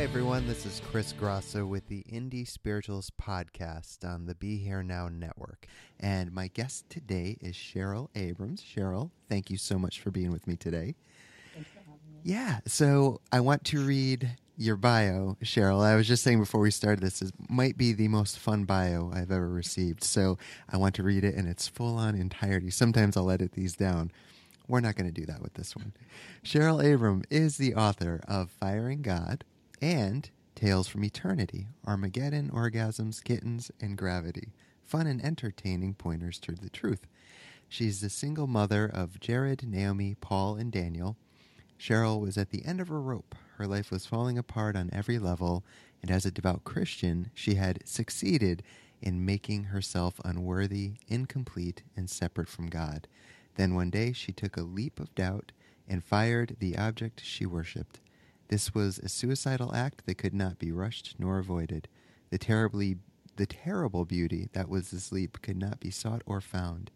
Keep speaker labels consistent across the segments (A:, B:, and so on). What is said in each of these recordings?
A: Hi, everyone. This is Chris Grosso with the Indie Spiritualist podcast on the Be Here Now network. And my guest today is Cheryl Abrams. Cheryl, thank you so much for being with me today. Yeah, so I want to read your bio, Cheryl. I was just saying before we started this, it might be the most fun bio I've ever received. So I want to read it in its full on entirety. Sometimes I'll edit these down. We're not going to do that with this one. Cheryl Abram is the author of Firing God and Tales from Eternity, Armageddon, Orgasms, Kittens, and Gravity. Fun and entertaining pointers to the truth. She's the single mother of Jared, Naomi, Paul, and Daniel. Cheryl was at the end of her rope. Her life was falling apart on every level, and as a devout Christian, she had succeeded in making herself unworthy, incomplete, and separate from God. Then one day she took a leap of doubt and fired the object she worshipped. This was a suicidal act that could not be rushed nor avoided. The terribly the terrible beauty that was this leap could not be sought or found.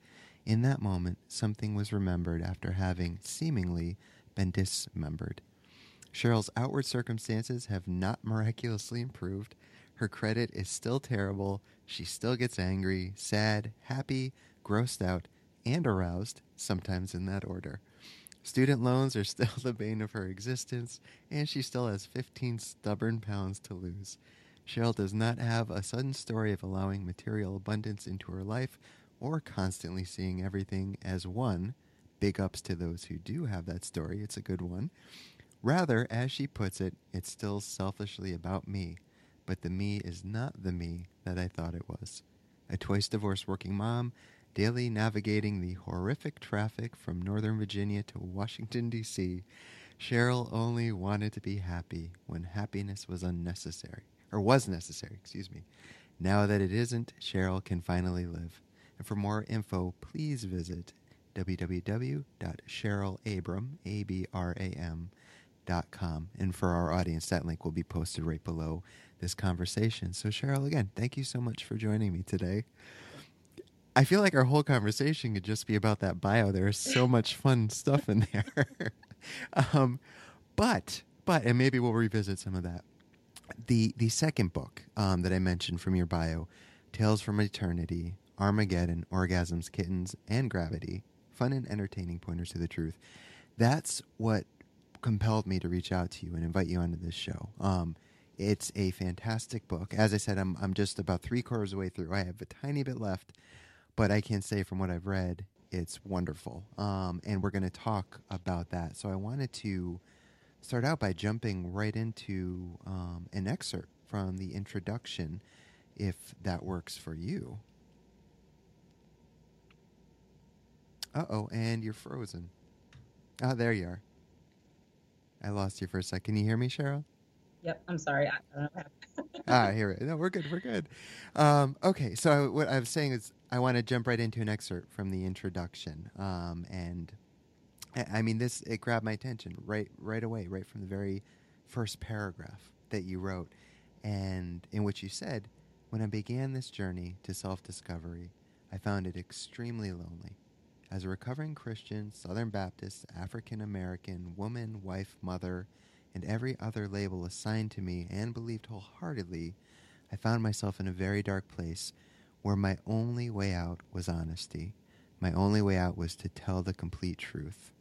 A: In that moment, something was remembered after having seemingly been dismembered. Cheryl's outward circumstances have not miraculously improved. Her credit is still terrible. She still gets angry, sad, happy, grossed out, and aroused, sometimes in that order. Student loans are still the bane of her existence, and she still has 15 stubborn pounds to lose. Cheryl does not have a sudden story of allowing material abundance into her life or constantly seeing everything as one. Big ups to those who do have that story, it's a good one. Rather, as she puts it, it's still selfishly about me, but the me is not the me that I thought it was. A twice divorced working mom daily navigating the horrific traffic from Northern Virginia to Washington, D.C., Cheryl only wanted to be happy when happiness was unnecessary, or was necessary, excuse me. Now that it isn't, Cheryl can finally live. And for more info, please visit www.cherylabram.com. And for our audience, that link will be posted right below this conversation. So, Cheryl, again, thank you so much for joining me today. I feel like our whole conversation could just be about that bio. There is so much fun stuff in there. um, but but and maybe we'll revisit some of that. The the second book um, that I mentioned from your bio, Tales from Eternity, Armageddon, Orgasms, Kittens, and Gravity, fun and entertaining pointers to the truth. That's what compelled me to reach out to you and invite you onto this show. Um, it's a fantastic book. As I said, I'm I'm just about three quarters of the way through. I have a tiny bit left but I can say from what I've read, it's wonderful. Um, and we're going to talk about that. So I wanted to start out by jumping right into um, an excerpt from the introduction, if that works for you. Uh oh, and you're frozen. Oh, there you are. I lost you for a sec. Can you hear me, Cheryl?
B: Yep, I'm sorry. I don't know
A: ah, here it. No, we're good. We're good. Um, okay, so what I was saying is, I want to jump right into an excerpt from the introduction, um, and I, I mean this. It grabbed my attention right, right away, right from the very first paragraph that you wrote, and in which you said, "When I began this journey to self-discovery, I found it extremely lonely." As a recovering Christian, Southern Baptist, African American, woman, wife, mother, and every other label assigned to me and believed wholeheartedly, I found myself in a very dark place where my only way out was honesty. My only way out was to tell the complete truth.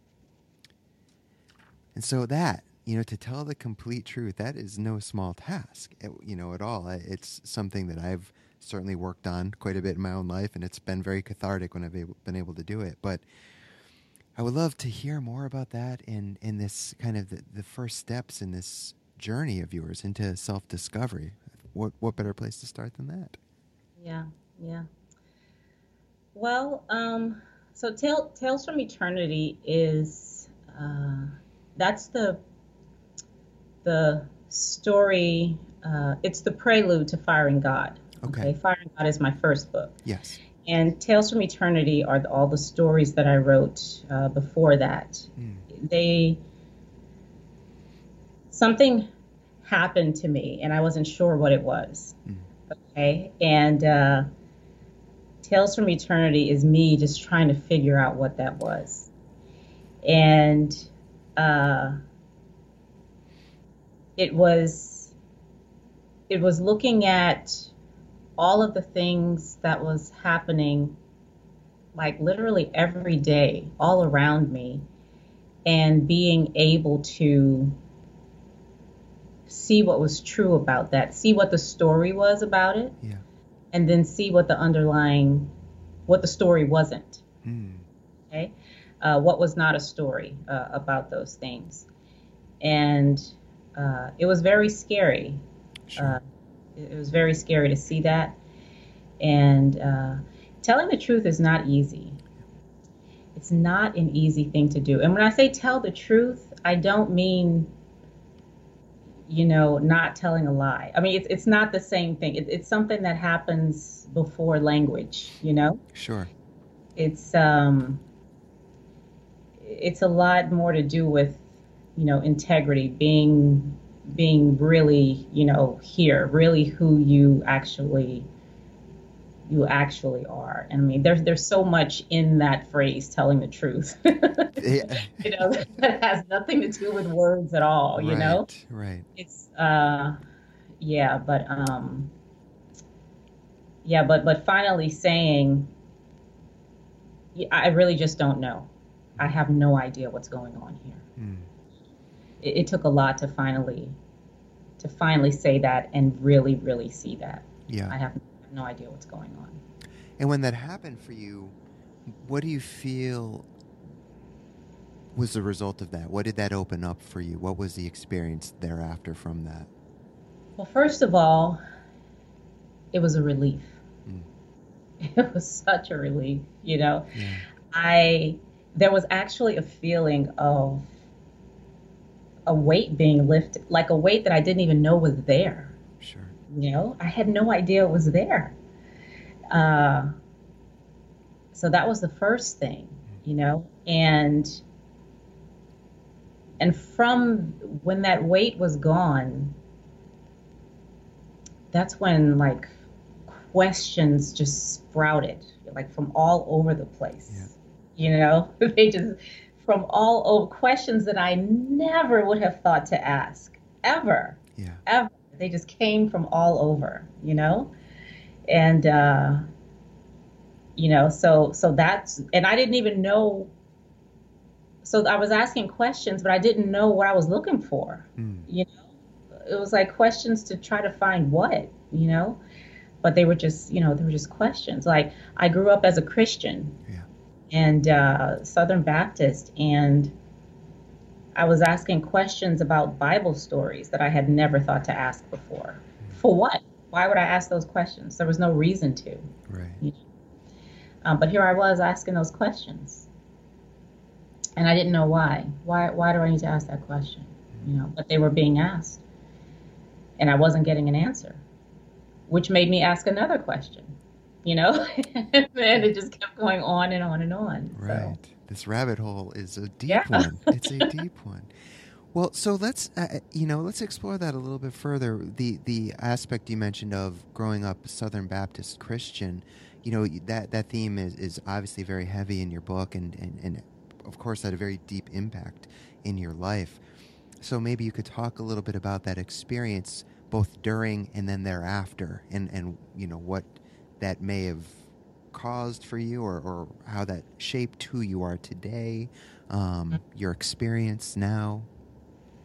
A: And so that, you know, to tell the complete truth, that is no small task, eh, you know, at all. It's something that I've certainly worked on quite a bit in my own life, and it's been very cathartic when I've been able to do it. But I would love to hear more about that in, in this kind of the, the first steps in this journey of yours into self discovery. What, what better place to start than that?
B: Yeah, yeah. Well, um, so Tale, Tales from Eternity is uh, that's the the story. Uh, it's the prelude to Firing God.
A: Okay. okay.
B: Firing God is my first book.
A: Yes.
B: And Tales from Eternity are the, all the stories that I wrote uh, before that. Mm. They something happened to me, and I wasn't sure what it was. Mm. Okay, and uh, Tales from Eternity is me just trying to figure out what that was, and uh, it was it was looking at all of the things that was happening like literally every day all around me and being able to see what was true about that see what the story was about it
A: yeah.
B: and then see what the underlying what the story wasn't mm. okay uh, what was not a story uh, about those things and uh, it was very scary
A: sure.
B: It was very scary to see that. And uh, telling the truth is not easy. It's not an easy thing to do. And when I say tell the truth, I don't mean, you know, not telling a lie. I mean, it's, it's not the same thing. It, it's something that happens before language, you know?
A: Sure.
B: It's, um, it's a lot more to do with, you know, integrity, being being really, you know, here, really who you actually you actually are. And I mean, there's there's so much in that phrase, telling the truth. yeah. You know, that has nothing to do with words at all. You
A: right,
B: know,
A: right?
B: It's uh, yeah, but um, yeah, but but finally saying, I really just don't know. I have no idea what's going on here. It, it took a lot to finally to finally say that and really really see that.
A: Yeah.
B: I have no idea what's going on.
A: And when that happened for you, what do you feel was the result of that? What did that open up for you? What was the experience thereafter from that?
B: Well, first of all, it was a relief. Mm. It was such a relief, you know.
A: Yeah.
B: I there was actually a feeling of a weight being lifted, like a weight that I didn't even know was there.
A: Sure.
B: You know, I had no idea it was there. Uh, so that was the first thing, mm-hmm. you know, and and from when that weight was gone, that's when like questions just sprouted, like from all over the place.
A: Yeah.
B: You know, they just from all over questions that I never would have thought to ask ever.
A: Yeah.
B: Ever. They just came from all over, you know? And uh you know, so so that's and I didn't even know so I was asking questions, but I didn't know what I was looking for. Mm. You know? It was like questions to try to find what, you know? But they were just, you know, they were just questions. Like I grew up as a Christian.
A: Yeah
B: and uh, Southern Baptist, and I was asking questions about Bible stories that I had never thought to ask before. For what? Why would I ask those questions? There was no reason to.
A: Right.
B: You know? um, but here I was asking those questions, and I didn't know why. Why? Why do I need to ask that question? You know, but they were being asked, and I wasn't getting an answer, which made me ask another question you know, and it just kept going on and on and on.
A: Right.
B: So.
A: This rabbit hole is a deep
B: yeah.
A: one. It's a deep one. Well, so let's uh, uh, you know let's explore that a little bit further. The the aspect you mentioned of growing up Southern Baptist Christian, you know that that theme is, is obviously very heavy in your book, and, and and of course had a very deep impact in your life. So maybe you could talk a little bit about that experience, both during and then thereafter, and and you know what that may have caused for you or, or how that shaped who you are today, um, your experience now,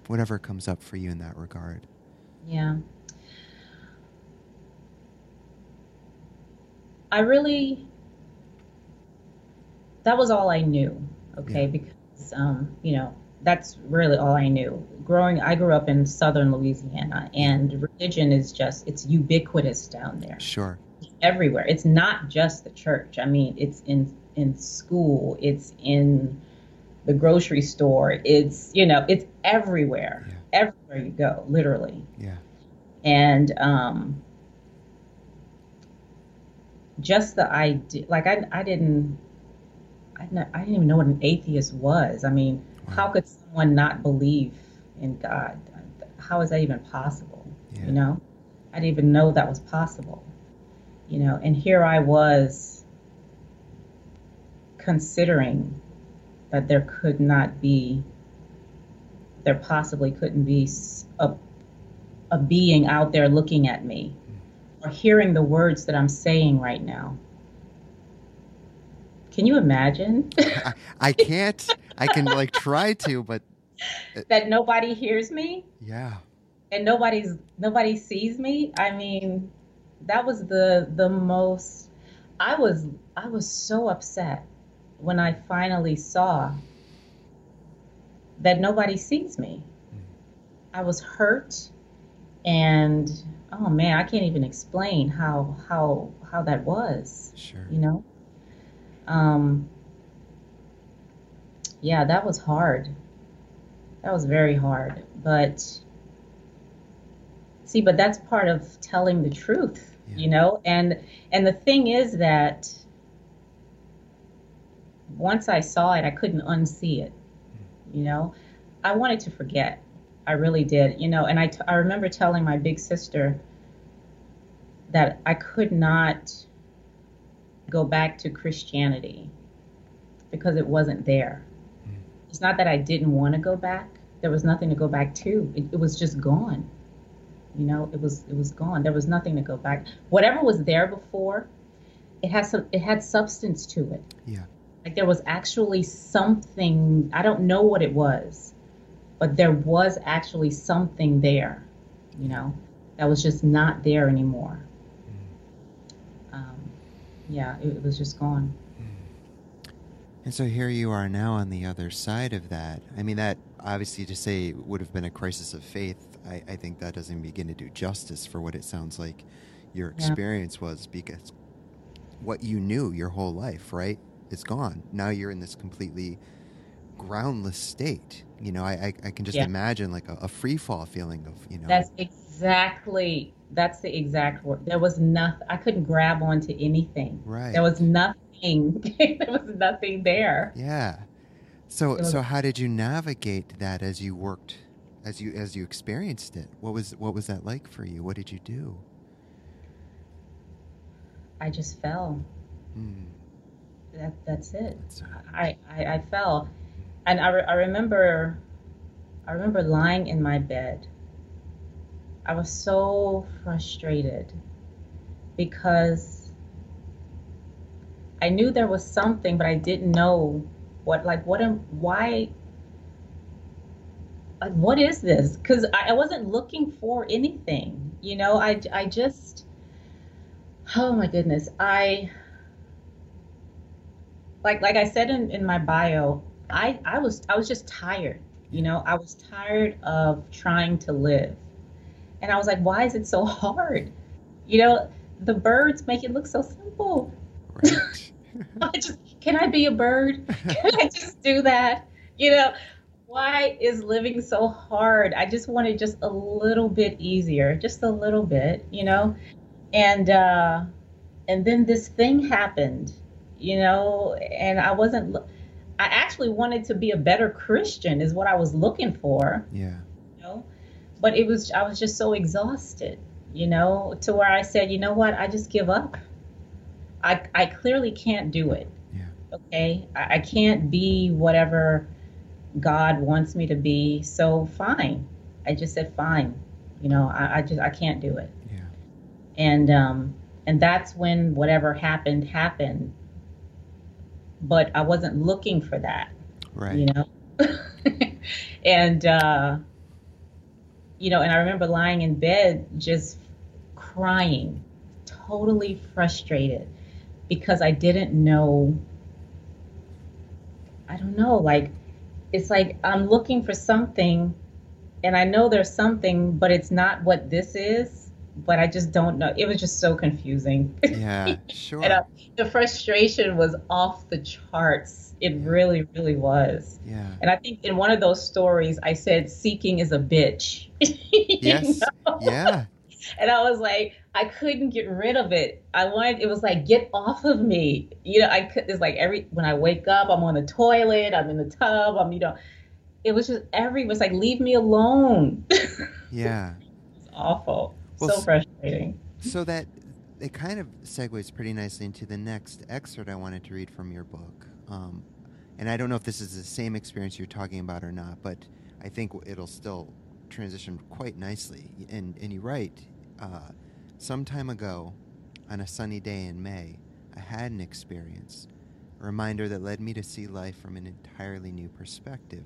A: whatever comes up for you in that regard.
B: Yeah. I really, that was all I knew, okay?
A: Yeah.
B: Because, um, you know, that's really all I knew. Growing, I grew up in southern Louisiana, and religion is just, it's ubiquitous down there,
A: Sure.
B: Everywhere. It's not just the church. I mean, it's in in school, it's in the grocery store, it's, you know, it's everywhere.
A: Yeah.
B: Everywhere you go, literally
A: Yeah.
B: and um, just the idea like I, I didn't I, didn't I didn't even know what an atheist was i mean
A: Wow.
B: how could someone not believe in god how is that even possible
A: Yeah.
B: you know i didn't even know that was possible you know and here i was considering that there could not be there possibly couldn't be a, a being out there looking at me or hearing the words that I'm saying right now. Can you imagine
A: I, I can't. I can like try to, but uh,
B: that nobody hears me
A: yeah.
B: and nobody's nobody sees me? I mean, that was the the most I was I was so upset when I finally saw that nobody sees me. I was hurt and oh man, I can't even explain how how how that was,
A: Sure.
B: you know? Um yeah, that was hard. That was very hard. But see, but that's part of telling the truth,
A: Yeah.
B: you know? And and the thing is that once I saw it, I couldn't unsee it. You know, I wanted to forget. I really did. You know, and I, t- I remember telling my big sister that I could not go back to Christianity because it wasn't there.
A: Mm.
B: It's not that I didn't want to go back. There was nothing to go back to. It, it was just gone. You know, it was it was gone. There was nothing to go back. Whatever was there before, it has some it had substance to it.
A: Yeah.
B: Like there was actually something, I don't know what it was, but there was actually something there, you know, that was just not there anymore. Um, yeah, it, it was just gone.
A: And so here you are now on the other side of that. I mean, that obviously to say would have been a crisis of faith. I, I think that doesn't begin to do justice for what it sounds like your
B: Yeah.
A: experience was because what you knew your whole life, right, is gone. Now you're in this completely groundless state. You know, I, I, I can just
B: Yeah.
A: imagine like a, a free fall feeling of, you know,
B: That's exactly, that's the exact word. There was nothing, I couldn't grab onto anything.
A: right.
B: There was nothing, there was nothing there.
A: Yeah. So
B: was-
A: so how did you navigate that as you worked as you as you experienced it? What was what was that like for you? What did you do?
B: I just fell.
A: Hmm.
B: That, that's it.
A: That's.
B: I, I, I fell, and I, re- I remember, I remember lying in my bed. I was so frustrated because I knew there was something, but I didn't know what, like, what am, why, Uh, what is this? Because I, I wasn't looking for anything, you know. I, I just, oh my goodness, I like like I said in, in my bio, I, I was I was just tired. You know, I was tired of trying to live. And I was like, why is it so hard? You know, the birds make it look so simple.
A: Right.
B: I just can I be a bird? Can I just do that? You know, why is living so hard? I just wanted just a little bit easier, just a little bit, you know? And uh and then this thing happened, you know, and I wasn't I actually wanted to be a better Christian is what I was looking for,
A: yeah.
B: you know? But it was I was just so exhausted, you know, to where I said, "You know what? I just give up." I I clearly can't do it
A: Yeah.
B: okay I, I can't be whatever god wants me to be so fine i just said fine you know i, I just i can't do it
A: Yeah.
B: and um and that's when whatever happened happened. But I wasn't looking for that,
A: Right.
B: you know. and uh, you know, and I remember lying in bed just crying, totally frustrated because I didn't know. I don't know, like it's like I'm looking for something and I know there's something, but it's not what this is. But I just don't know. It was just so confusing.
A: Yeah, sure.
B: and uh, the frustration was off the charts. It really, really was.
A: yeah.
B: And I think in one of those stories, I said, seeking is a bitch.
A: Yes.
B: know?
A: Yeah.
B: And I was like, I couldn't get rid of it. I wanted, it was like, get off of me. You know, I could, it's like every, when I wake up, I'm on the toilet, I'm in the tub, I'm, you know, it was just every, it was like, leave me alone.
A: Yeah.
B: it's awful.
A: Well,
B: so frustrating.
A: So that it kind of segues pretty nicely into the next excerpt I wanted to read from your book. Um, and I don't know if this is the same experience you're talking about or not, but I think it'll still transition quite nicely. And, and you write, uh, some time ago, on a sunny day in May, I had an experience, a reminder that led me to see life from an entirely new perspective.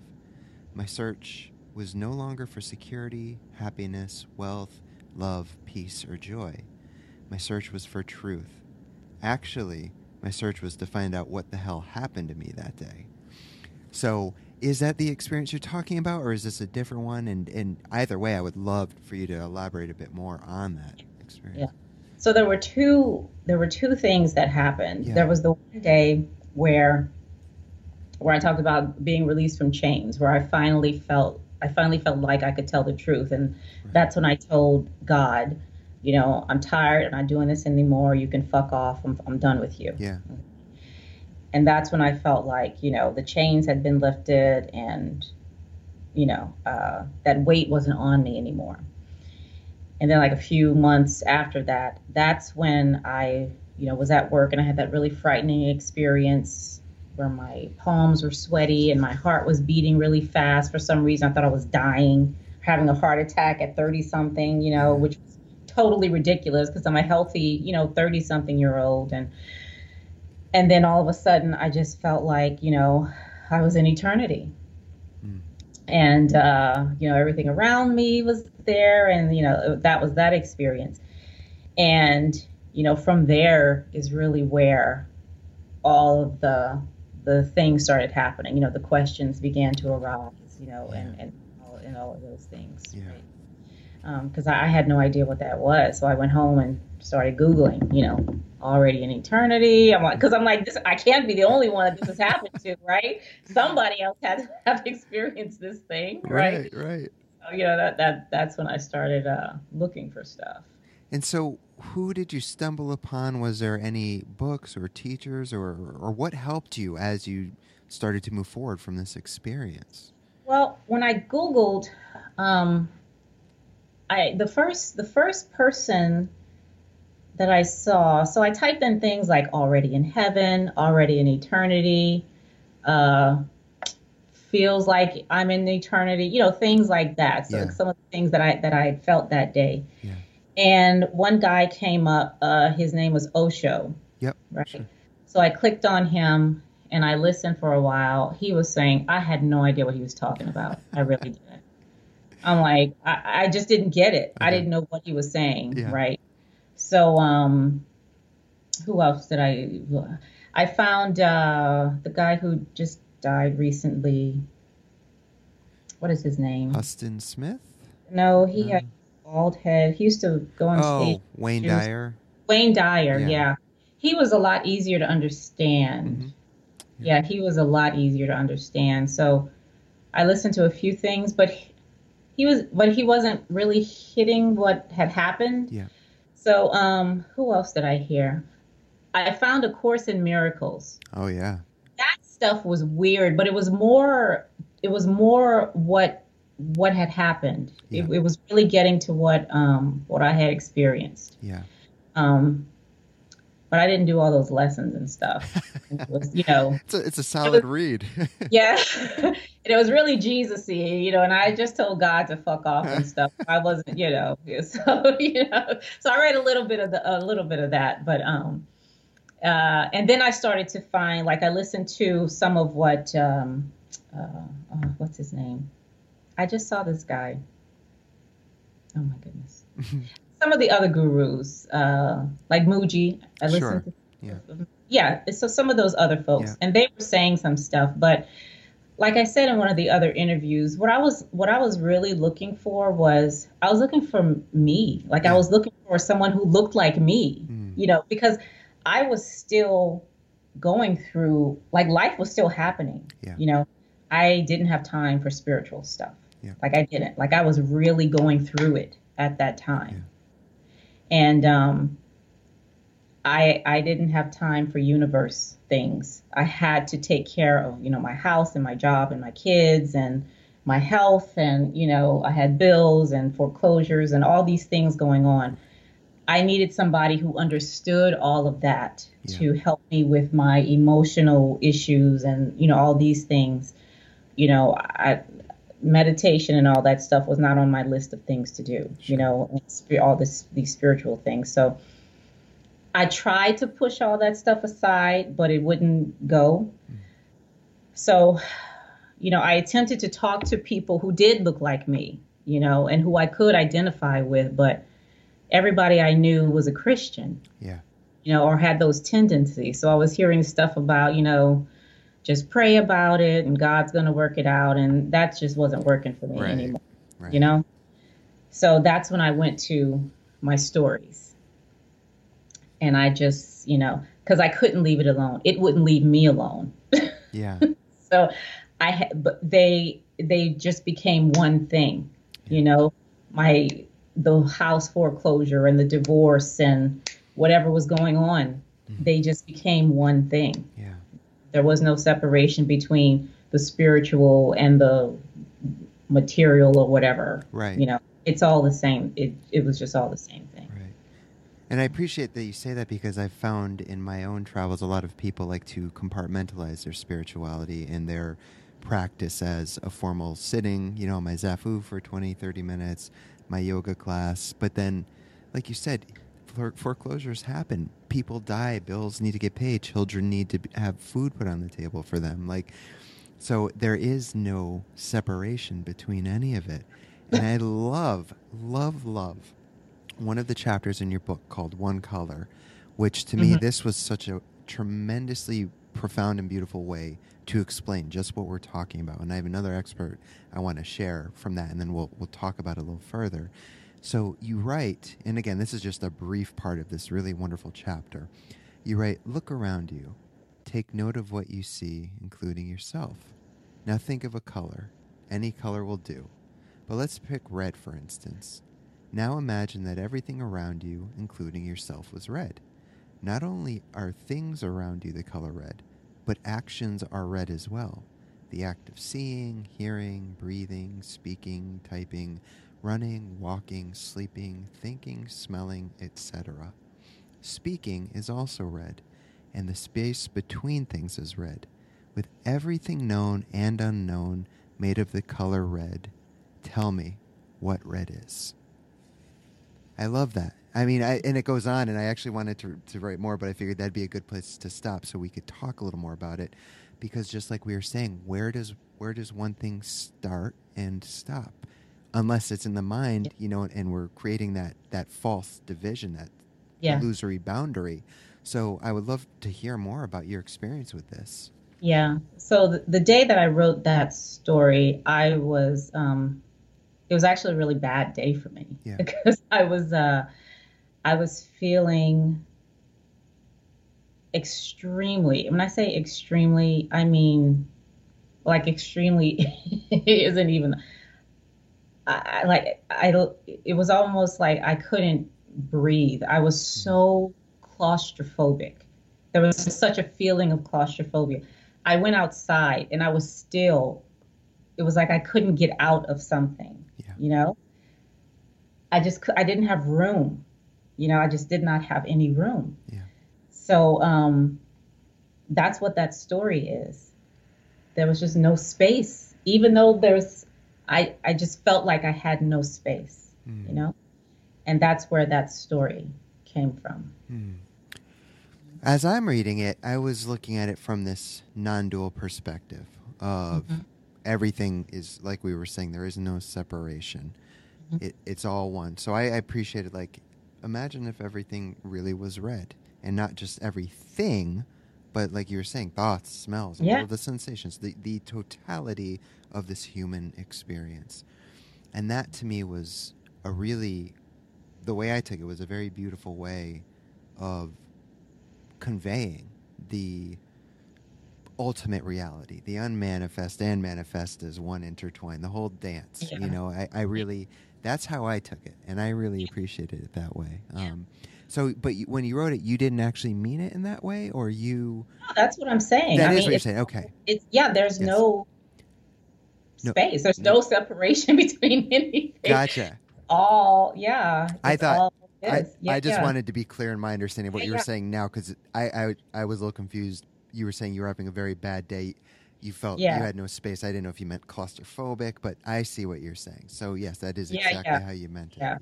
A: My search was no longer for security, happiness, wealth, love, peace, or joy. My search was for truth. Actually, my search was to find out what the hell happened to me that day. So, is that the experience you're talking about, or is this a different one? And, and either way, I would love for you to elaborate a bit more on that experience.
B: Yeah. So there were two, there were two things that happened.
A: Yeah.
B: There was the one day where, where I talked about being released from chains, where I finally felt, I finally felt like I could tell the truth. And
A: Right.
B: that's when I told God, you know, I'm tired. I'm not doing this anymore. You can fuck off. I'm, I'm done with you.
A: Yeah. Mm-hmm.
B: And that's when I felt like, you know, the chains had been lifted and, you know, uh, that weight wasn't on me anymore. And then, like a few months after that, that's when I, you know, was at work and I had that really frightening experience where my palms were sweaty and my heart was beating really fast. For some reason, I thought I was dying, having a heart attack at 30 something, you know, which was totally ridiculous because I'm a healthy, you know, 30 something year old. And, and then all of a sudden, I just felt like, you know, I was in eternity.
A: Mm.
B: And, uh, you know, everything around me was there. And, you know, that was that experience. And, you know, from there is really where all of the, the things started happening. You know, the questions began to arise, you know, and, and, all, and all of those things.
A: Yeah.
B: Right? Because I, I had no idea what that was. So I went home and started Googling, you know, already in eternity. I'm like, because I'm like, this, I can't be the only one that this has happened to, right? Somebody else had to have experienced this thing, right?
A: Right. Right.
B: So, you know, that, that that's when I started uh, looking for stuff.
A: And so, who did you stumble upon? Was there any books or teachers, or or what helped you as you started to move forward from this experience?
B: Well, when I Googled, um, I the first the first person that I saw, so I typed in things like already in heaven, already in eternity, uh, feels like I'm in eternity, you know, things like that. So
A: Yeah.
B: some of the things that I that I felt that day.
A: Yeah.
B: And one guy came up, uh, his name was Osho.
A: Yep.
B: Right.
A: Sure.
B: So I clicked on him and I listened for a while. He was saying, I had no idea what he was talking about. I really didn't. I'm like, I, I just didn't get it. I didn't know what he was saying.
A: Yeah.
B: Right. So, um, who else did I? I found uh, the guy who just died recently. What is his name?
A: Huston Smith.
B: No, he
A: No.
B: had bald head. He used to go on stage.
A: Oh, Wayne Dyer.
B: Wayne Dyer,
A: Yeah.
B: yeah. He was a lot easier to understand.
A: Mhm.
B: Yeah, he was a lot easier to understand. So I listened to a few things, but he was but he wasn't really hitting what had happened.
A: Yeah.
B: So um who else did I hear? I found a course in miracles.
A: Oh yeah.
B: That stuff was weird, but it was more it was more what what had happened. It, it was really getting to what um what I had experienced.
A: Yeah.
B: Um, but I didn't do all those lessons and stuff. it was, you know,
A: it's a, it's a solid
B: was,
A: read.
B: yeah, and it was really Jesusy, you know. And I just told God to fuck off and stuff. I wasn't, you know, so you know, so I read a little bit of the a little bit of that, but um, uh, and then I started to find like I listened to some of what um, uh, uh, what's his name? I just saw this guy. Oh my goodness some of the other gurus, uh, like Mooji. I listened
A: sure.
B: to.
A: Yeah.
B: Yeah. So some of those other folks,
A: Yeah.
B: and they were saying some stuff, but like I said in one of the other interviews, what I was what I was really looking for was I was looking for me. Like I was looking for someone who looked like me.
A: Mm.
B: You know, because I was still going through like life was still happening.
A: Yeah.
B: You know, I didn't have time for spiritual stuff.
A: Yeah.
B: Like I didn't. Like I was really going through it at that time. And um I I didn't have time for universe things. I had to take care of, you know, my house and my job and my kids and my health and, you know, I had bills and foreclosures and all these things going on. I needed somebody who understood all of that
A: Yeah.
B: to help me with my emotional issues and, you know, all these things. You know, I meditation and all that stuff was not on my list of things to do, you know, all this these spiritual things. So I tried to push all that stuff aside, but it wouldn't go. So, you know, I attempted to talk to people who did look like me, you know, and who I could identify with, but everybody I knew was a Christian,
A: Yeah.
B: you know, or had those tendencies. So I was hearing stuff about, you know, just pray about it and God's going to work it out. And that just wasn't working for me
A: Right.
B: anymore,
A: Right.
B: you know? So that's when I went to my stories. And I just, you know, because I couldn't leave it alone. It wouldn't leave me alone.
A: Yeah.
B: So I but they they just became one thing, you know, my the house foreclosure and the divorce and whatever was going on, mm-hmm. they just became one thing.
A: Yeah.
B: There was no separation between the spiritual and the material or whatever.
A: Right.
B: You know, it's all the same. It it was just all the same thing.
A: Right. And I appreciate that you say that because I've found in my own travels a lot of people like to compartmentalize their spirituality and their practice as a formal sitting, you know, my zafu for 20, 30 minutes, my yoga class. But then, like you said, foreclosures happen. People die, bills need to get paid, children need to have food put on the table for them. Like, so there is no separation between any of it. And I love, love, love one of the chapters in your book called One Color, which to me,
B: Mhm.
A: this was such a tremendously profound and beautiful way to explain just what we're talking about. And I have another expert I want to share from that, and then we'll, we'll talk about it a little further. So you write, and again, this is just a brief part of this really wonderful chapter. You write, Look around you. Take note of what you see, including yourself. Now think of a color. Any color will do. But let's pick red, for instance. Now imagine that everything around you, including yourself, was red. Not only are things around you the color red, but actions are red as well. The act of seeing, hearing, breathing, speaking, typing, running, walking, sleeping, thinking, smelling, etc. Speaking is also red, and the space between things is red, with everything known and unknown made of the color red. Tell me what red is. I love that. I mean, I, and it goes on, and I actually wanted to, to write more, but I figured that'd be a good place to stop so we could talk a little more about it. Because just like we were saying, where does where does one thing start and stop? Unless it's in the mind, you know, and we're creating that that false division, that
B: Yeah.
A: illusory boundary. So I would love to hear more about your experience with this.
B: Yeah. So the, the day that I wrote that story, I was um it was actually a really bad day for me
A: Yeah.
B: because I was uh I was feeling extremely when I say extremely, I mean like extremely isn't even I, I like I it was almost like I couldn't breathe. I was so claustrophobic. There was such a feeling of claustrophobia. I went outside and I was still, it was like I couldn't get out of something,
A: Yeah.
B: you know? I just, I didn't have room, you know, I just did not have any room.
A: Yeah.
B: so um, that's what that story is. There was just no space, even though there's, I, I just felt like I had no space, mm. you know? And that's where that story came from. Mm.
A: As I'm reading it, I was looking at it from this non dual perspective of mm-hmm. everything is, like we were saying, there is no separation. Mm-hmm. It, it's all one. So I, I appreciated, like, imagine if everything really was red and not just everything, but like you were saying, thoughts, smells, yeah. all the sensations, the, the totality of this human experience. And that to me was a really, the way I took it was a very beautiful way of conveying the ultimate reality, the unmanifest and manifest as one intertwined, the whole dance. Yeah. You know, I, I really, that's how I took it. And I really appreciated it that way. Um, so, but you, when you wrote it, you didn't actually mean it in that way, or you?
B: No, that's what I'm saying.
A: That
B: I
A: is mean, what you're saying. Okay.
B: It's yeah. There's yes. no space. No, there's no, no, separation between anything.
A: Gotcha.
B: All yeah.
A: I thought. I, yeah, I just yeah. wanted to be clear in my understanding of what yeah, you were saying now because I, I I was a little confused. You were saying you were having a very bad day. You felt you had no space. I didn't know if you meant claustrophobic, but I see what you're saying. So yes, that is exactly how you meant it. Yeah.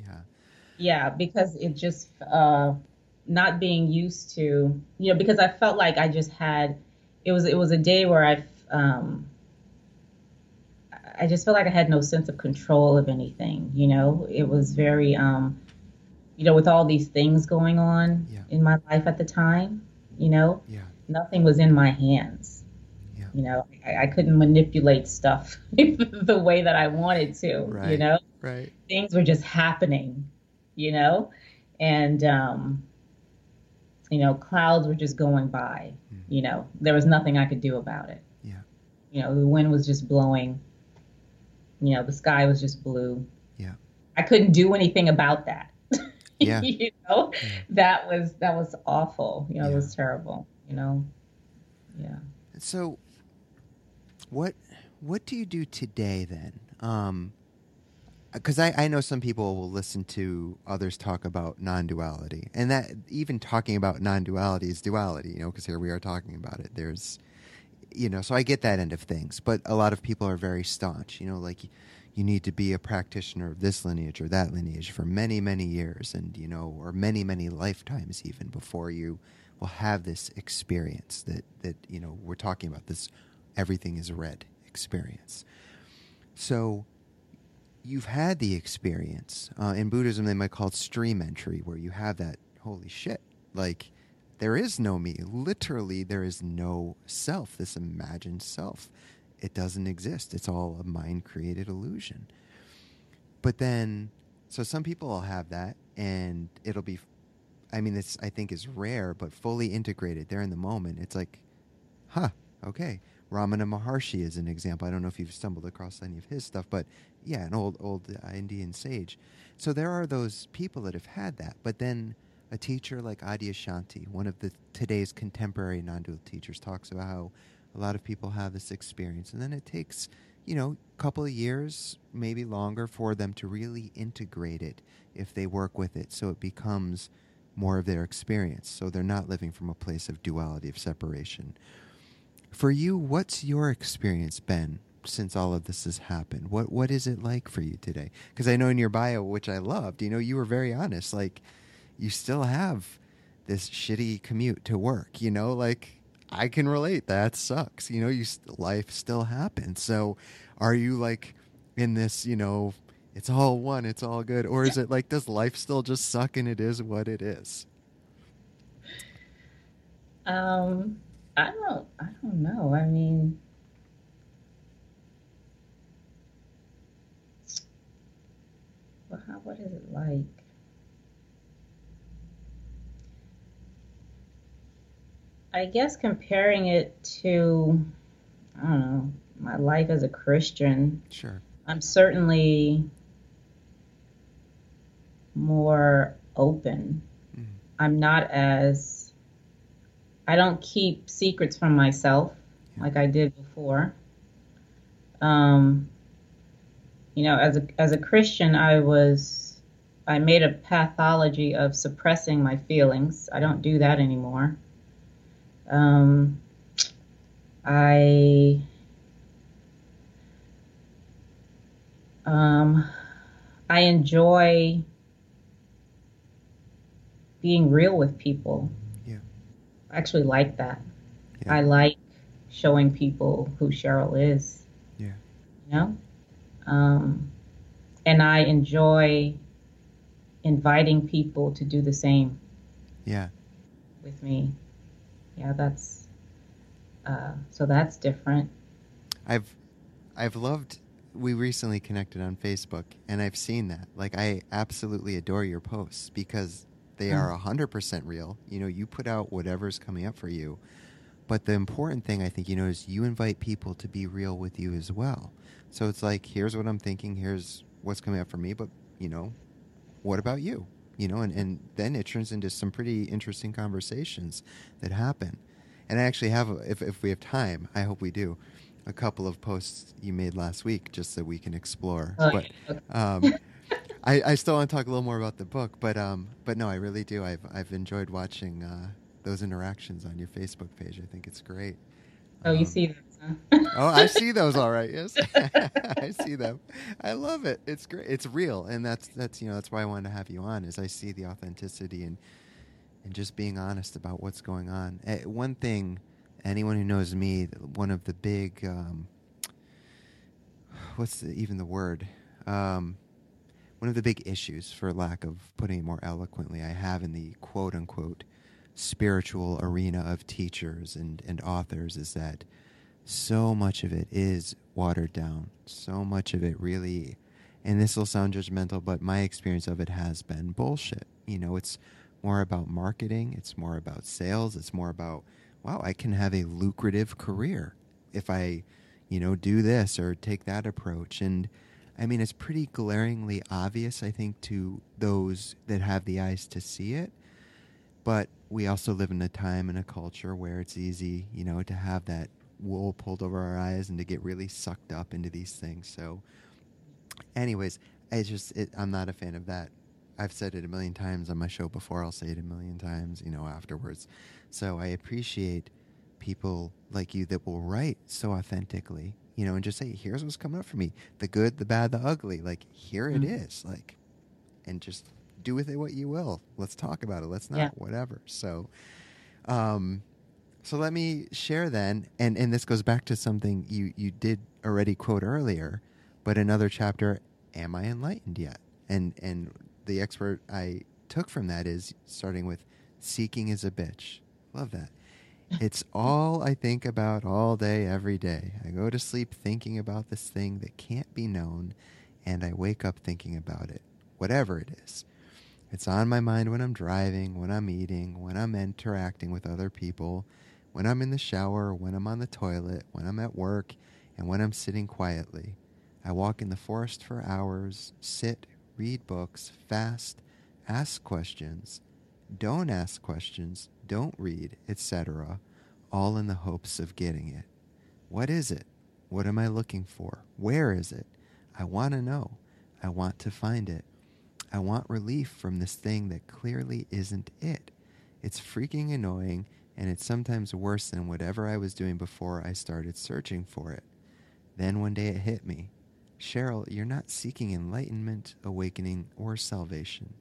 B: Yeah, because it just uh, not being used to, you know, because I felt like I just had it was it was a day where I um, I just felt like I had no sense of control of anything. You know, it was very um, you know, with all these things going on yeah. in my life at the time, you know,
A: yeah.
B: nothing was in my hands. Yeah. You know, I, I couldn't manipulate stuff the way that I wanted to.
A: Right.
B: You know,
A: right.
B: Things were just happening you know, and um, you know, clouds were just going by. Mm. You know, there was nothing I could do about it.
A: Yeah.
B: You know, the wind was just blowing. You know, the sky was just blue.
A: Yeah.
B: I couldn't do anything about that.
A: Yeah.
B: you know, yeah. that was that was awful. You know, yeah. it was terrible. You know. Yeah.
A: So, what what do you do today then? Um, because I, I know some people will listen to others talk about non-duality and that even talking about non-duality is duality you know because here we are talking about it. There's you know so i get that end of things but a lot of people are very staunch you know like you need to be a practitioner of this lineage or that lineage for many many years and you know or many many lifetimes even before you will have this experience that that you know we're talking about this everything is red experience. So you've had the experience. Uh, in Buddhism, they might call it stream entry, where you have that holy shit. Like, there is no me. Literally, there is no self, this imagined self. It doesn't exist. It's all a mind created illusion. But then, so some people will have that, and it'll be, I mean, this I think is rare, but fully integrated there in the moment. It's like, huh, okay. Ramana Maharshi is an example. I don't know if you've stumbled across any of his stuff, but yeah, an old old uh, Indian sage. So there are those people that have had that, but then a teacher like Adi Adyashanti, one of the today's contemporary non-dual teachers, talks about how a lot of people have this experience, and then it takes you know a couple of years, maybe longer, for them to really integrate it if they work with it, so it becomes more of their experience. So they're not living from a place of duality of separation for you, what's your experience been since all of this has happened? What what is it like for you today? Because I know in your bio, which I loved, you know, you were very honest. Like, you still have this shitty commute to work. You know, like I can relate. That sucks. You know, you life still happens. So, are you like in this? You know, it's all one. It's all good, or is it like does life still just suck and it is what it is?
B: Um I don't I don't know. I mean how, what is it like? I guess comparing it to I don't know, my life as a Christian.
A: Sure.
B: I'm certainly more open. Mm. I'm not as I don't keep secrets from myself like I did before. Um, you know, as a as a Christian, I was I made a pathology of suppressing my feelings. I don't do that anymore. Um, I um, I enjoy being real with people.
A: Yeah.
B: I actually like that.
A: Yeah.
B: I like showing people who Cheryl is.
A: Yeah.
B: You know? Um, and I enjoy inviting people to do the same
A: Yeah.
B: with me. Yeah, that's uh, so that's different.
A: I've I've loved we recently connected on Facebook and I've seen that. Like I absolutely adore your posts because they are 100% real. You know, you put out whatever's coming up for you. But the important thing I think you know is you invite people to be real with you as well. So it's like here's what I'm thinking, here's what's coming up for me, but you know, what about you? You know, and, and then it turns into some pretty interesting conversations that happen. And I actually have, if, if we have time, I hope we do, a couple of posts you made last week just so we can explore.
B: Okay.
A: But um, I, I still want to talk a little more about the book, but um, but no, I really do. I've I've enjoyed watching uh, those interactions on your Facebook page. I think it's great.
B: Oh, you
A: Um,
B: see this, huh?
A: Oh, I see those all right. Yes, I see them. I love it. It's great. It's real, and that's that's you know that's why I wanted to have you on. Is I see the authenticity and and just being honest about what's going on. Eh, one thing, anyone who knows me, one of the big um, what's the, even the word? Um, one of the big issues, for lack of putting it more eloquently, I have in the quote unquote spiritual arena of teachers and, and authors is that so much of it is watered down. So much of it really, and this will sound judgmental, but my experience of it has been bullshit. You know, it's more about marketing, it's more about sales, it's more about, wow, I can have a lucrative career if I, you know, do this or take that approach. And I mean, it's pretty glaringly obvious, I think, to those that have the eyes to see it. But we also live in a time and a culture where it's easy, you know, to have that wool pulled over our eyes and to get really sucked up into these things. So, anyways, I just it, I'm not a fan of that. I've said it a million times on my show before. I'll say it a million times, you know, afterwards. So I appreciate people like you that will write so authentically, you know, and just say, "Here's what's coming up for me: the good, the bad, the ugly. Like here it
B: Mhm.
A: is. Like, and just do with it what you will. Let's talk about it. Let's not
B: Yeah.
A: whatever." So, um, so let me share then, and and this goes back to something you you did already quote earlier, but another chapter. Am I enlightened yet? And and the expert I took from that is starting with seeking is a bitch. Love that. It's all I think about all day, every day. I go to sleep thinking about this thing that can't be known, and I wake up thinking about it, whatever it is. It's on my mind when I'm driving, when I'm eating, when I'm interacting with other people, when I'm in the shower, when I'm on the toilet, when I'm at work, and when I'm sitting quietly. I walk in the forest for hours, sit, read books, fast, ask questions, don't ask questions, don't read, etc., all in the hopes of getting it. What is it? What am I looking for? Where is it? I want to know. I want to find it. I want relief from this thing that clearly isn't it. It's freaking annoying, and it's sometimes worse than whatever I was doing before I started searching for it. Then one day it hit me. Cheryl, you're not seeking enlightenment, awakening, or salvation.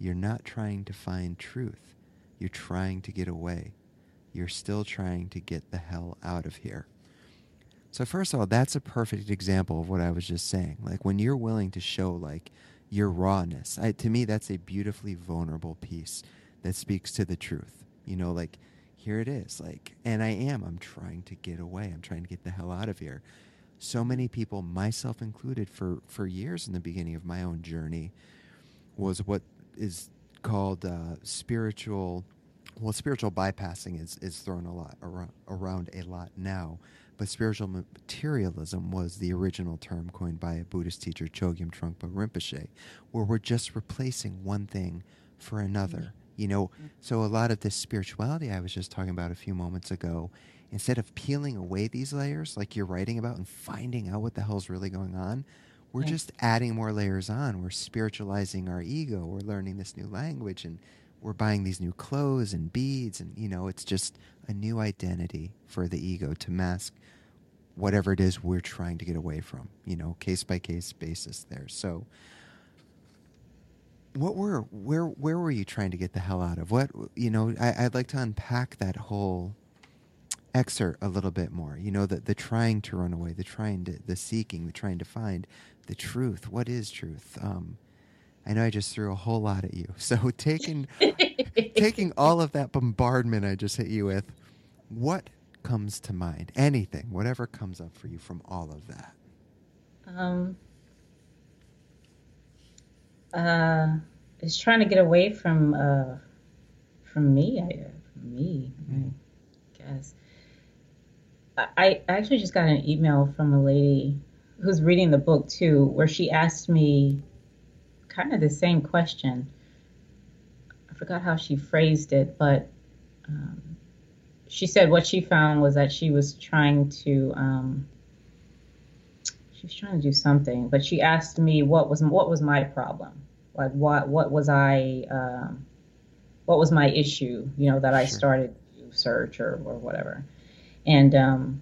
A: You're not trying to find truth. You're trying to get away. You're still trying to get the hell out of here. So first of all, that's a perfect example of what I was just saying. Like when you're willing to show like your rawness, I, to me that's a beautifully vulnerable piece that speaks to the truth. You know, like here it is. Like, and I am. I'm trying to get away. I'm trying to get the hell out of here. So many people, myself included, for for years in the beginning of my own journey, was what is called uh, spiritual. Well, spiritual bypassing is is thrown a lot around, around a lot now, but spiritual materialism was the original term coined by a Buddhist teacher, Chogyam Trungpa Rinpoche, where we're just replacing one thing for another. You know, mm-hmm. so a lot of this spirituality I was just talking about a few moments ago, instead of peeling away these layers like you're writing about and finding out what the hell's really going on, we're
B: Yeah.
A: just adding more layers on. We're spiritualizing our ego. We're learning this new language and we're buying these new clothes and beads and you know it's just a new identity for the ego to mask whatever it is we're trying to get away from you know case by case basis there so what were where where were you trying to get the hell out of what you know I, i'd like to unpack that whole excerpt a little bit more you know the the trying to run away the trying to the seeking the trying to find the truth what is truth um I know I just threw a whole lot at you. So taking taking all of that bombardment I just hit you with, what comes to mind? Anything, whatever comes up for you from all of that.
B: Um uh is trying to get away from uh from me, I from me, mm. I guess. I, I actually just got an email from a lady who's reading the book too, where she asked me kind of the same question. I forgot how she phrased it, but um, she said what she found was that she was trying to um, she was trying to do something, but she asked me what was what was my problem, like what what was I um, what was my issue, you know, that I started to search or or whatever, and um,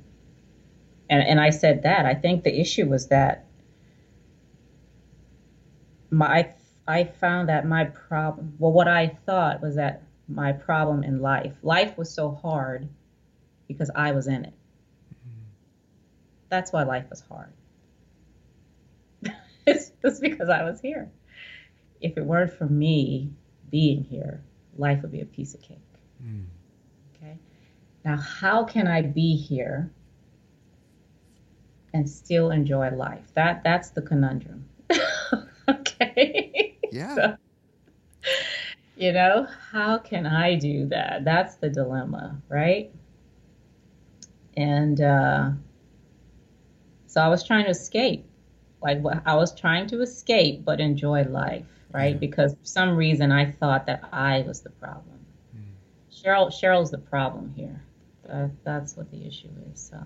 B: and and I said that I think the issue was that my I found that my problem, well, what I thought was that my problem in life, life was so hard because I was in it. Mm-hmm. That's why life was hard. It's just because I was here. If it weren't for me being here, life would be a piece of cake. Mm. Okay. Now, how can I be here and still enjoy life? That that's the conundrum. okay.
A: Yeah. so,
B: you know, how can I do that? That's the dilemma, right? And uh, so I was trying to escape. Like what I was trying to escape, but enjoy life, right? Yeah. Because for some reason I thought that I was the problem. Mm. Cheryl, Cheryl's the problem here. Uh, that's what the issue is. So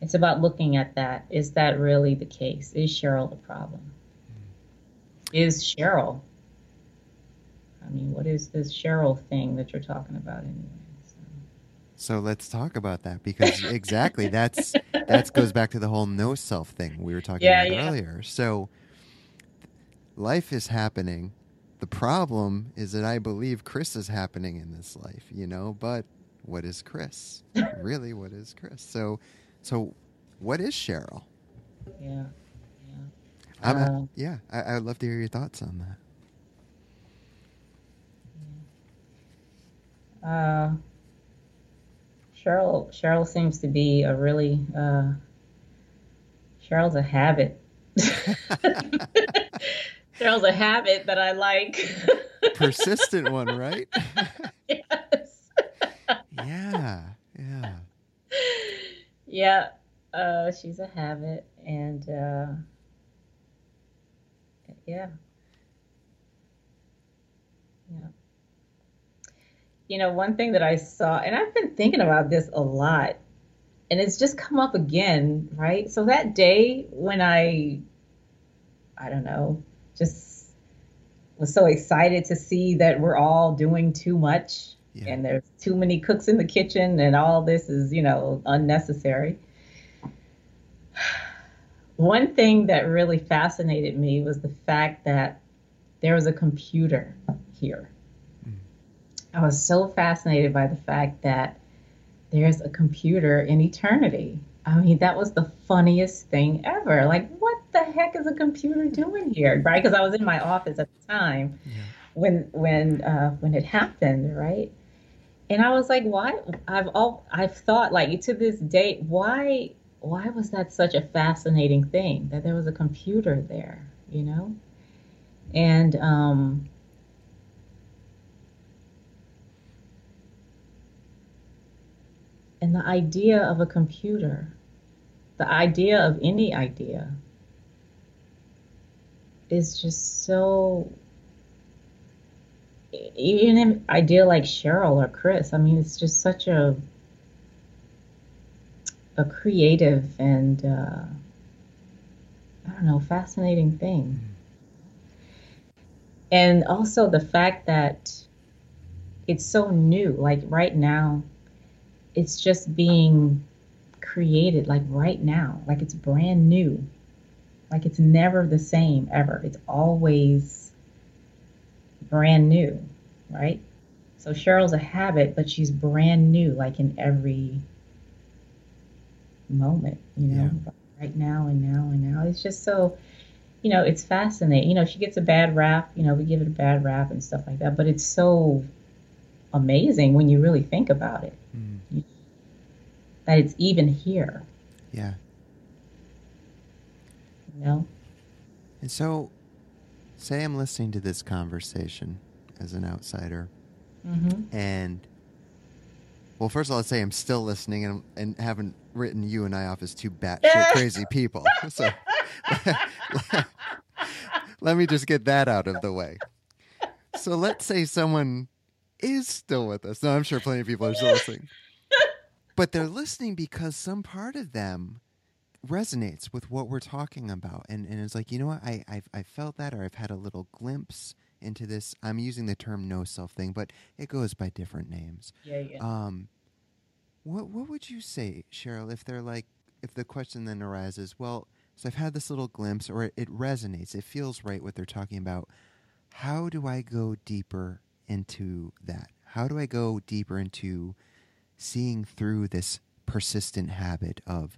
B: it's about looking at that. Is that really the case? Is Cheryl the problem? is Cheryl. I mean, what is this Cheryl thing that you're talking about anyway? So,
A: let's talk about that because exactly that's that goes back to the whole no self thing we were talking yeah, about yeah. earlier. So life is happening. The problem is that I believe Chris is happening in this life, you know, but what is Chris? really, what is Chris? So so what is Cheryl?
B: Yeah.
A: Uh, yeah, I, I would love to hear your thoughts on
B: that. Uh, Cheryl Cheryl seems to be a really uh, Cheryl's a habit. Cheryl's a habit that I like.
A: Persistent one, right?
B: yes.
A: yeah, yeah.
B: Yeah, uh, she's a habit, and uh, yeah. Yeah. You know, one thing that I saw, and I've been thinking about this a lot, and it's just come up again, right? So that day when I, I don't know, just was so excited to see that we're all doing too much yeah. and there's too many cooks in the kitchen and all this is, you know, unnecessary one thing that really fascinated me was the fact that there was a computer here. I was so fascinated by the fact that there's a computer in eternity. I mean, that was the funniest thing ever. Like, what the heck is a computer doing here, right? Because I was in my office at the time yeah. when when uh, when it happened, right? And I was like, why? I've all I've thought like to this date, why why was that such a fascinating thing that there was a computer there, you know? And um, and the idea of a computer, the idea of any idea, is just so. Even an idea like Cheryl or Chris, I mean, it's just such a a creative and uh, I don't know, fascinating thing. And also the fact that it's so new. Like right now, it's just being created like right now. Like it's brand new. Like it's never the same ever. It's always brand new, right? So Cheryl's a habit, but she's brand new, like in every moment, you know, yeah. right now and now and now. It's just so, you know, it's fascinating. You know, she gets a bad rap, you know, we give it a bad rap and stuff like that, but it's so amazing when you really think about it. That it's even here.
A: Yeah.
B: You know?
A: And so, say I'm listening to this conversation as an outsider, mm-hmm. and well, first of all, I'd say I'm still listening and, and haven't written you and I off as two batshit crazy people. So let me just get that out of the way. So let's say someone is still with us. No, I'm sure plenty of people are still listening. But they're listening because some part of them resonates with what we're talking about. And, and it's like, you know what? I, I've, I felt that or I've had a little glimpse into this. I'm using the term no self thing, but it goes by different names.
B: Yeah, yeah. Um,
A: what what would you say, Cheryl, if they're like if the question then arises, well, so I've had this little glimpse or it, it resonates, it feels right what they're talking about. How do I go deeper into that? How do I go deeper into seeing through this persistent habit of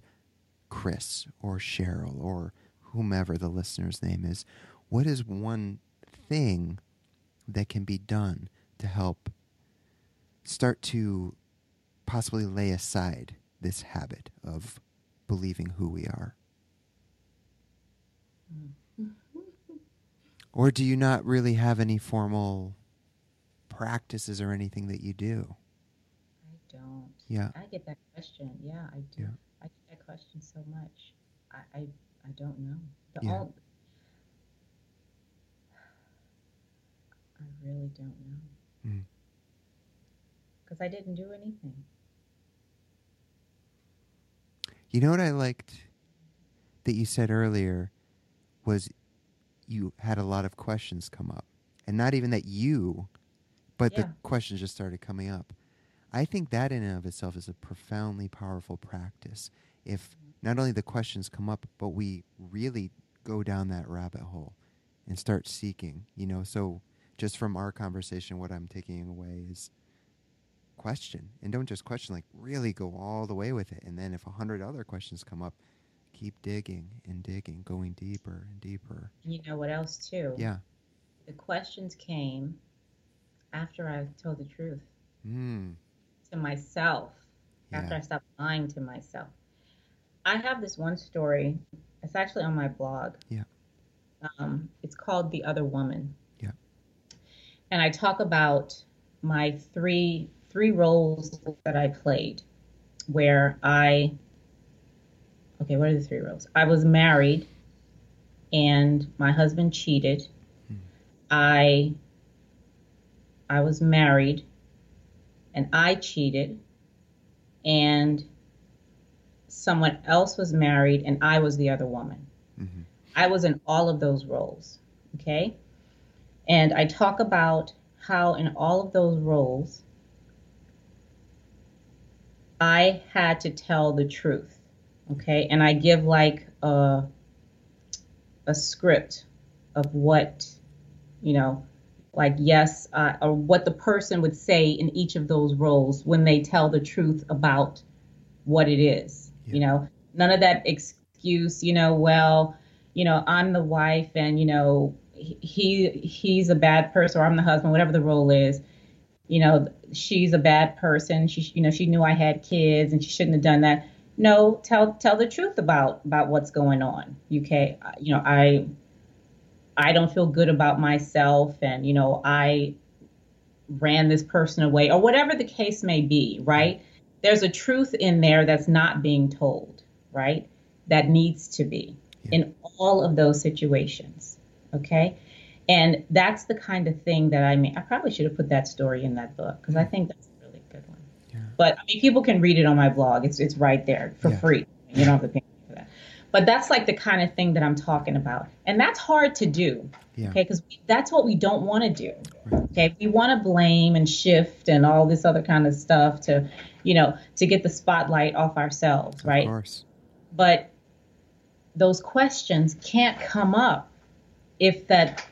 A: Chris or Cheryl or whomever the listener's name is? What is one thing that can be done to help start to possibly lay aside this habit of believing who we are? Mm-hmm. or do you not really have any formal practices or anything that you do? Yeah.
B: I get that question. Yeah, I do. Yeah. I get that question so much. I I, I don't know. The yeah. all, I really don't know. Because mm. I didn't do anything.
A: You know what I liked that you said earlier was you had a lot of questions come up. And not even that you, but yeah. the questions just started coming up. I think that in and of itself is a profoundly powerful practice. If not only the questions come up, but we really go down that rabbit hole and start seeking, you know. So, just from our conversation, what I'm taking away is question and don't just question like really go all the way with it and then if a hundred other questions come up keep digging and digging going deeper and deeper
B: you know what else too
A: yeah
B: the questions came after i told the truth mm. To myself yeah. after i stopped lying to myself i have this one story it's actually on my blog
A: yeah
B: um, it's called the other woman
A: yeah
B: and i talk about my three three roles that I played where I, okay, what are the three roles? I was married and my husband cheated. Hmm. I, I was married and I cheated and someone else was married and I was the other woman. Mm-hmm. I was in all of those roles. Okay. And I talk about how in all of those roles, I had to tell the truth. Okay. And I give like a, a script of what, you know, like yes, uh, or what the person would say in each of those roles when they tell the truth about what it is. Yeah. You know, none of that excuse, you know, well, you know, I'm the wife and, you know, he he's a bad person or I'm the husband, whatever the role is you know, she's a bad person. She, you know, she knew I had kids and she shouldn't have done that. No, tell tell the truth about about what's going on. UK, you know, I I don't feel good about myself, and you know, I ran this person away, or whatever the case may be. Right? There's a truth in there that's not being told. Right? That needs to be yeah. in all of those situations. Okay. And that's the kind of thing that I mean. I probably should have put that story in that book because I mm. think that's a really good one. Yeah. But I mean, people can read it on my blog. It's it's right there for yeah. free. You don't have to pay. But that's like the kind of thing that I'm talking about. And that's hard to do.
A: Yeah.
B: Okay, because that's what we don't want to do. Okay, we want to blame and shift and all this other kind of stuff to, you know, to get the spotlight off ourselves, right?
A: Of course.
B: But those questions can't come up if that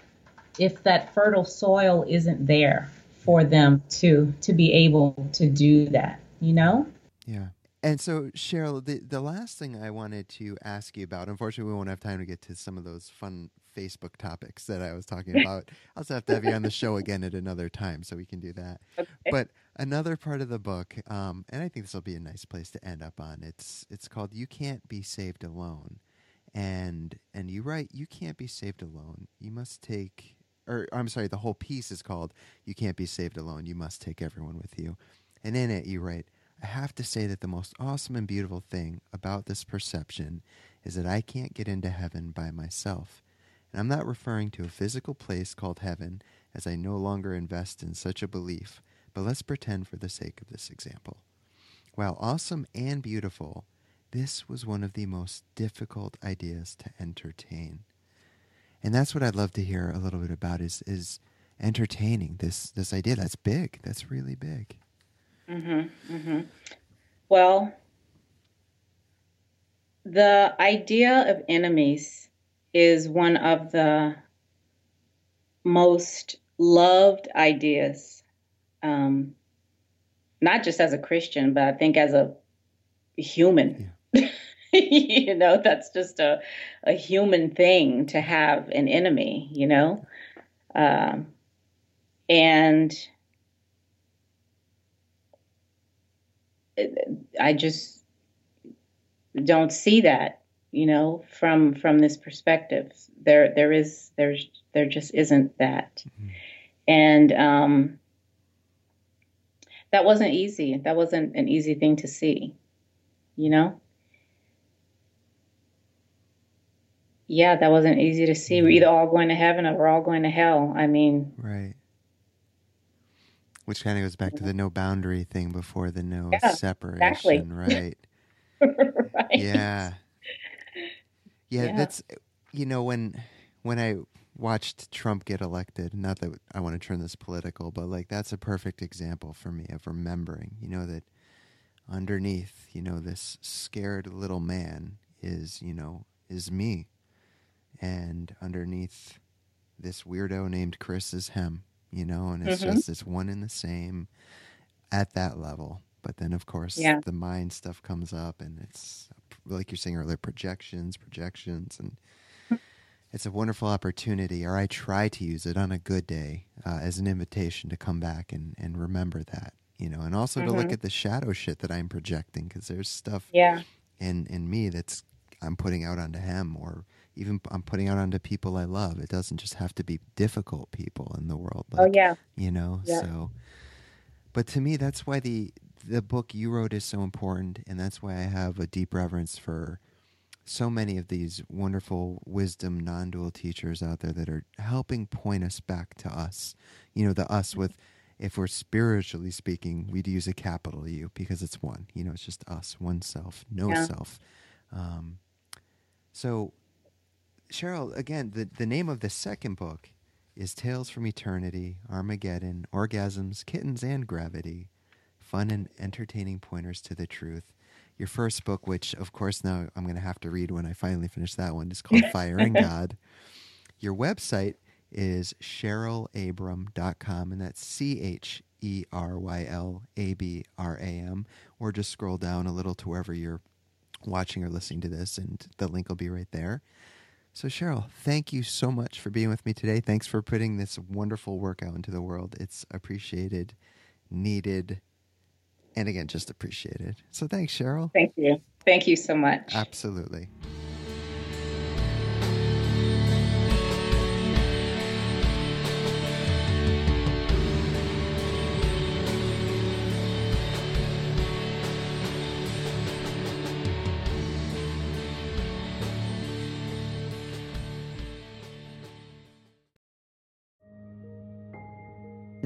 B: if that fertile soil isn't there for them to to be able to do that, you know?
A: Yeah. And so, Cheryl, the, the last thing I wanted to ask you about, unfortunately, we won't have time to get to some of those fun Facebook topics that I was talking about. I'll also have to have you on the show again at another time so we can do that.
B: Okay.
A: But another part of the book, um, and I think this will be a nice place to end up on. It's it's called "You Can't Be Saved Alone," and and you write, "You can't be saved alone. You must take." Or I'm sorry, the whole piece is called "You Can't Be Saved Alone. You Must Take Everyone with You," and in it you write. I have to say that the most awesome and beautiful thing about this perception is that I can't get into heaven by myself. And I'm not referring to a physical place called heaven, as I no longer invest in such a belief, but let's pretend for the sake of this example. While awesome and beautiful, this was one of the most difficult ideas to entertain. And that's what I'd love to hear a little bit about is is entertaining this this idea that's big. That's really big.
C: Mm-hmm, mm-hmm. Well, the idea of enemies is one of the most loved ideas, um, not just as a Christian, but I think as a human. Yeah. you know, that's just a, a human thing to have an enemy, you know? Um, and I just don't see that, you know, from from this perspective. There there is there's there just isn't that. Mm-hmm. And um that wasn't easy. That wasn't an easy thing to see, you know? Yeah, that wasn't easy to see. We're either all going to heaven or we're all going to hell. I mean,
A: right. Which kind of goes back to the no boundary thing before the no
C: Yeah,
A: separation,
C: exactly.
A: right?
C: right.
A: Yeah. Yeah,
C: Yeah.
A: that's you know when when I watched Trump get elected, not that I want to turn this political, but like that's a perfect example for me of remembering, you know that underneath, you know this scared little man is, you know, is me. And underneath this weirdo named Chris is him, you know, and it's
C: Mhm.
A: just it's one and the same at that level. But then, of course,
C: Yeah.
A: the mind stuff comes up, and it's like you're saying earlier, projections, projections, and it's a wonderful opportunity. Or I try to use it on a good day uh, as an invitation to come back and and remember that, you know, and also to look
C: Mhm.
A: at the shadow shit that I'm projecting because there's stuff
C: Yeah.
A: in in me that's I'm putting out onto him or even I'm putting out onto people I love. It doesn't just have to be difficult people in the world.
C: Oh yeah.
A: you know,
C: Yeah.
A: so but to me that's why the the book you wrote is so important and that's why I have a deep reverence for so many of these wonderful wisdom non-dual teachers out there that are helping point us back to us. You know, the us with if we're spiritually speaking, we'd use a capital U because it's one. You know, it's just us, one self, no
C: Yeah.
A: self. Um, so, Cheryl, again, the, the name of the second book is Tales from Eternity, Armageddon, Orgasms, Kittens, and Gravity Fun and Entertaining Pointers to the Truth. Your first book, which of course now I'm going to have to read when I finally finish that one, is called Fire and God. Your website is CherylAbram.com, and that's C H E R Y L A B R A M, or just scroll down a little to wherever you're watching or listening to this, and the link will be right there. So, Cheryl, thank you so much for being with me today. Thanks for putting this wonderful work out into the world. It's appreciated, needed, and again, just appreciated. So, thanks, Cheryl.
C: Thank you. Thank you so much.
A: Absolutely.